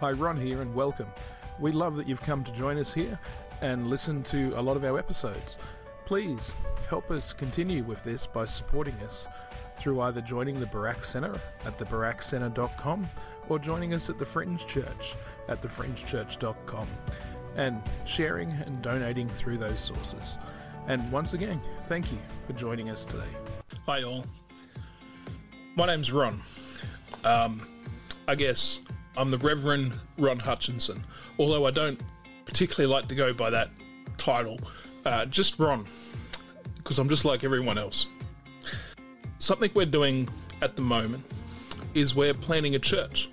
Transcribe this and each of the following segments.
Hi, Ron here, and welcome. We love that you've come to join us here and listen to a lot of our episodes. Please help us continue with this by supporting us through either joining the Barak Centre at thebarakcentre.com or joining us at the Fringe Church at thefringechurch.com and sharing and donating through those sources. And once again, thank you for joining us today. Hi, all. My name's Ron. Um, I guess I'm the Reverend Ron Hutchinson, although I don't particularly like to go by that title. Uh, just Ron, because I'm just like everyone else. Something we're doing at the moment is we're planning a church.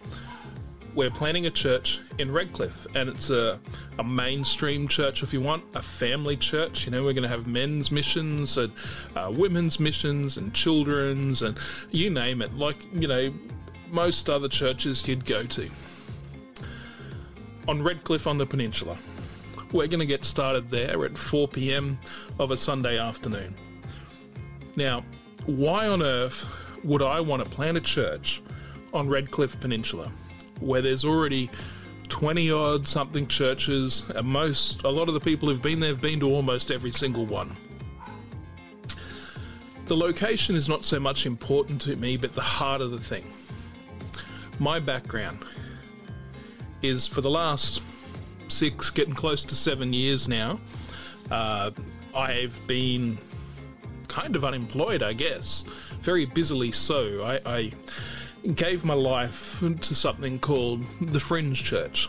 We're planning a church in Redcliffe, and it's a, a mainstream church, if you want, a family church. You know, we're going to have men's missions and uh, women's missions and children's and you name it, like, you know, most other churches you'd go to. On Redcliffe on the Peninsula. We're going to get started there at 4 pm of a Sunday afternoon. Now, why on earth would I want to plant a church on Redcliffe Peninsula where there's already 20 odd something churches and most a lot of the people who've been there have been to almost every single one the location is not so much important to me but the heart of the thing my background is for the last six getting close to seven years now uh, i've been kind of unemployed i guess very busily so I, I gave my life to something called the Fringe Church.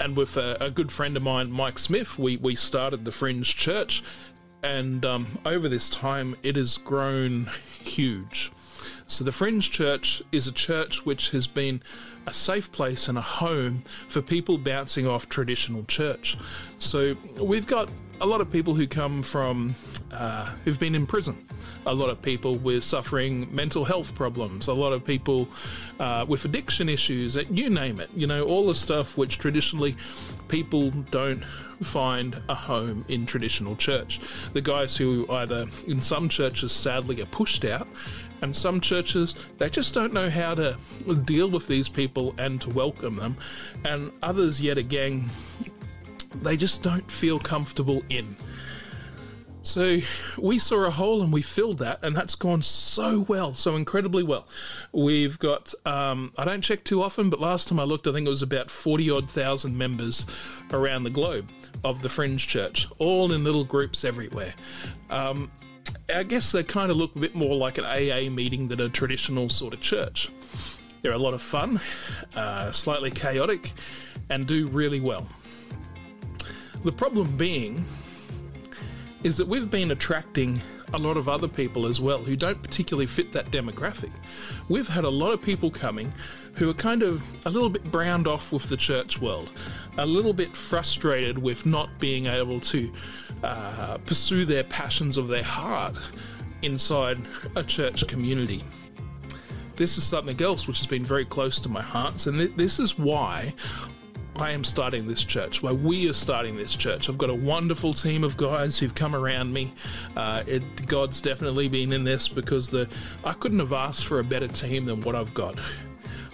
And with a, a good friend of mine, Mike Smith, we, we started the Fringe Church. And um, over this time, it has grown huge. So, the Fringe Church is a church which has been a safe place and a home for people bouncing off traditional church. So, we've got a lot of people who come from, uh, who've been in prison a lot of people with suffering mental health problems, a lot of people uh, with addiction issues, you name it. You know, all the stuff which traditionally people don't find a home in traditional church. The guys who either in some churches sadly are pushed out and some churches they just don't know how to deal with these people and to welcome them and others yet again they just don't feel comfortable in so we saw a hole and we filled that, and that's gone so well, so incredibly well. We've got, um, I don't check too often, but last time I looked, I think it was about 40 odd thousand members around the globe of the Fringe Church, all in little groups everywhere. Um, I guess they kind of look a bit more like an AA meeting than a traditional sort of church. They're a lot of fun, uh, slightly chaotic, and do really well. The problem being is that we've been attracting a lot of other people as well who don't particularly fit that demographic. We've had a lot of people coming who are kind of a little bit browned off with the church world, a little bit frustrated with not being able to uh, pursue their passions of their heart inside a church community. This is something else which has been very close to my heart, and th- this is why I am starting this church, why we are starting this church. I've got a wonderful team of guys who've come around me. Uh, it, God's definitely been in this because the I couldn't have asked for a better team than what I've got.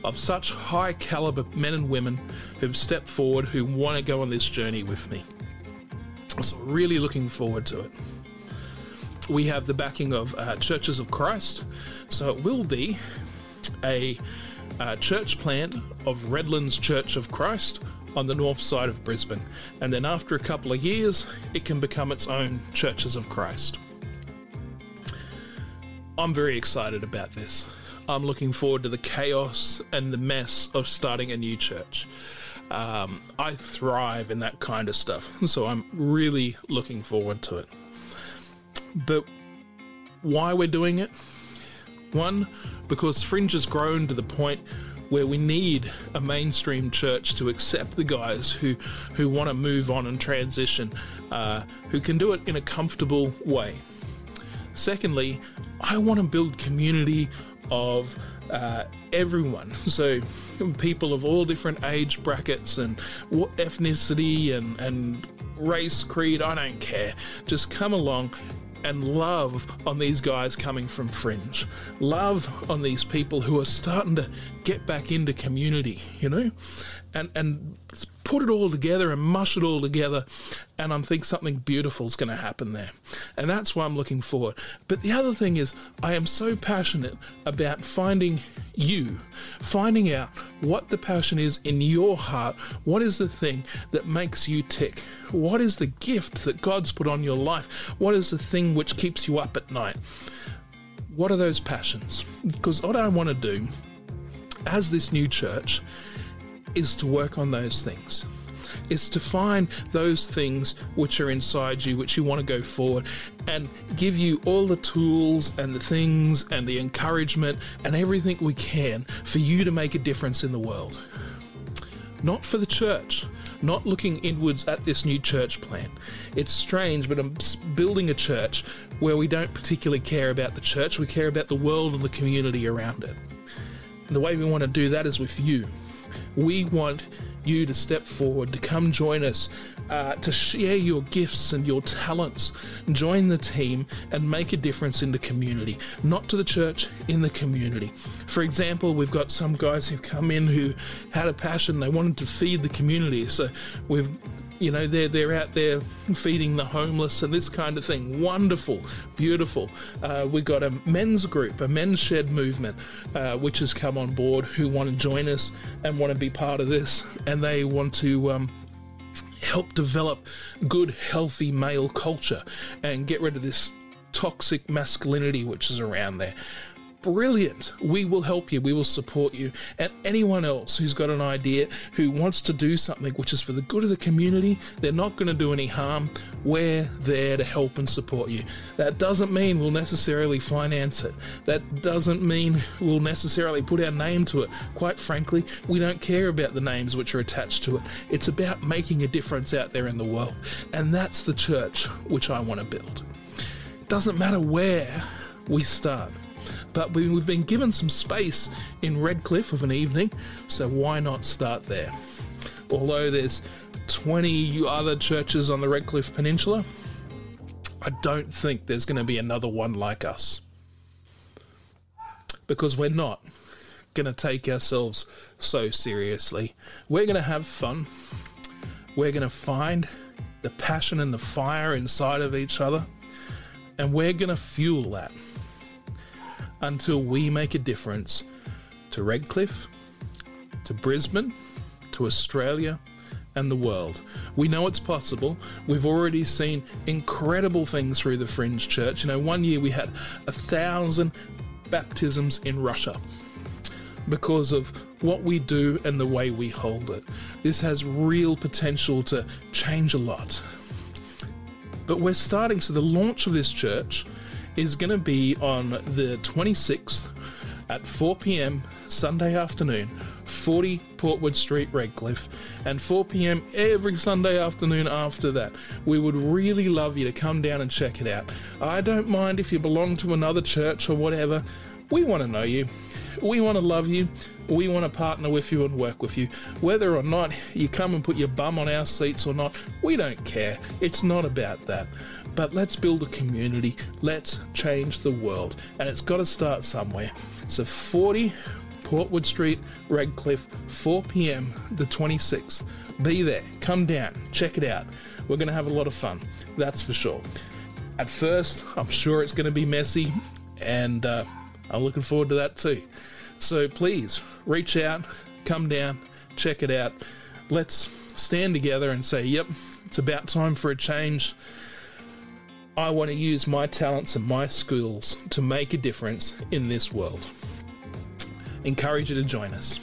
Of such high caliber men and women who've stepped forward who want to go on this journey with me. So, really looking forward to it. We have the backing of uh, Churches of Christ, so it will be a uh, church plant of Redlands Church of Christ on the north side of Brisbane, and then after a couple of years, it can become its own Churches of Christ. I'm very excited about this. I'm looking forward to the chaos and the mess of starting a new church. Um, I thrive in that kind of stuff, so I'm really looking forward to it. But why we're doing it? One, because Fringe has grown to the point where we need a mainstream church to accept the guys who who want to move on and transition, uh, who can do it in a comfortable way. Secondly, I want to build community of uh, everyone. So people of all different age brackets and ethnicity and, and race, creed, I don't care. Just come along and love on these guys coming from Fringe. Love on these people who are starting to get back into community, you know? And, and put it all together and mush it all together, and I think something beautiful is going to happen there. And that's why I'm looking forward. But the other thing is, I am so passionate about finding you, finding out what the passion is in your heart. What is the thing that makes you tick? What is the gift that God's put on your life? What is the thing which keeps you up at night? What are those passions? Because what I want to do as this new church is to work on those things. Is to find those things which are inside you, which you want to go forward, and give you all the tools and the things and the encouragement and everything we can for you to make a difference in the world. Not for the church, not looking inwards at this new church plan. It's strange, but I'm building a church where we don't particularly care about the church, we care about the world and the community around it. And the way we want to do that is with you. We want you to step forward, to come join us, uh, to share your gifts and your talents, join the team and make a difference in the community, not to the church, in the community. For example, we've got some guys who've come in who had a passion, they wanted to feed the community. So we've you know they're they're out there feeding the homeless and this kind of thing. Wonderful beautiful. Uh, we've got a men's group a men's shed movement uh, which has come on board who want to join us and want to be part of this. And they want to um, help develop good healthy male culture and get rid of this toxic masculinity which is around there brilliant. We will help you. We will support you. And anyone else who's got an idea, who wants to do something which is for the good of the community, they're not going to do any harm. We're there to help and support you. That doesn't mean we'll necessarily finance it. That doesn't mean we'll necessarily put our name to it. Quite frankly, we don't care about the names which are attached to it. It's about making a difference out there in the world. And that's the church which I want to build. It doesn't matter where we start. But we've been given some space in Redcliffe of an evening, so why not start there? Although there's 20 other churches on the Redcliffe Peninsula, I don't think there's going to be another one like us. Because we're not going to take ourselves so seriously. We're going to have fun. We're going to find the passion and the fire inside of each other. And we're going to fuel that until we make a difference to Redcliffe, to Brisbane, to Australia, and the world. We know it's possible. We've already seen incredible things through the Fringe Church. You know, one year we had a thousand baptisms in Russia because of what we do and the way we hold it. This has real potential to change a lot. But we're starting, so the launch of this church is going to be on the 26th at 4 p.m. Sunday afternoon, 40 Portwood Street, Redcliffe, and 4 p.m. every Sunday afternoon after that. We would really love you to come down and check it out. I don't mind if you belong to another church or whatever. We want to know you. We want to love you. We want to partner with you and work with you. Whether or not you come and put your bum on our seats or not, we don't care. It's not about that. But let's build a community. Let's change the world. And it's got to start somewhere. So 40 Portwood Street, Redcliffe, 4 p.m. the 26th. Be there. Come down. Check it out. We're going to have a lot of fun. That's for sure. At first, I'm sure it's going to be messy, and uh, I'm looking forward to that too. So please reach out, come down, check it out. Let's stand together and say, yep, it's about time for a change. I want to use my talents and my skills to make a difference in this world. Encourage you to join us.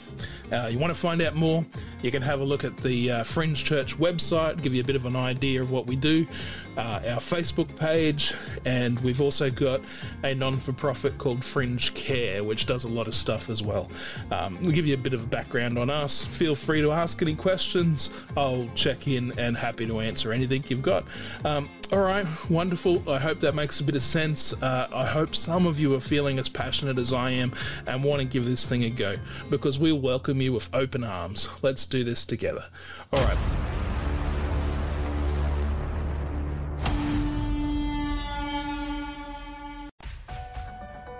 Uh, you want to find out more? You can have a look at the uh, Fringe Church website, give you a bit of an idea of what we do uh, our Facebook page, and we've also got a non for profit called Fringe Care, which does a lot of stuff as well. Um, we'll give you a bit of a background on us. Feel free to ask any questions. I'll check in and happy to answer anything you've got. Um, all right, wonderful. I hope that makes a bit of sense. Uh, I hope some of you are feeling as passionate as I am and want to give this thing a go because we'll welcome you with open arms. Let's do this together. All right.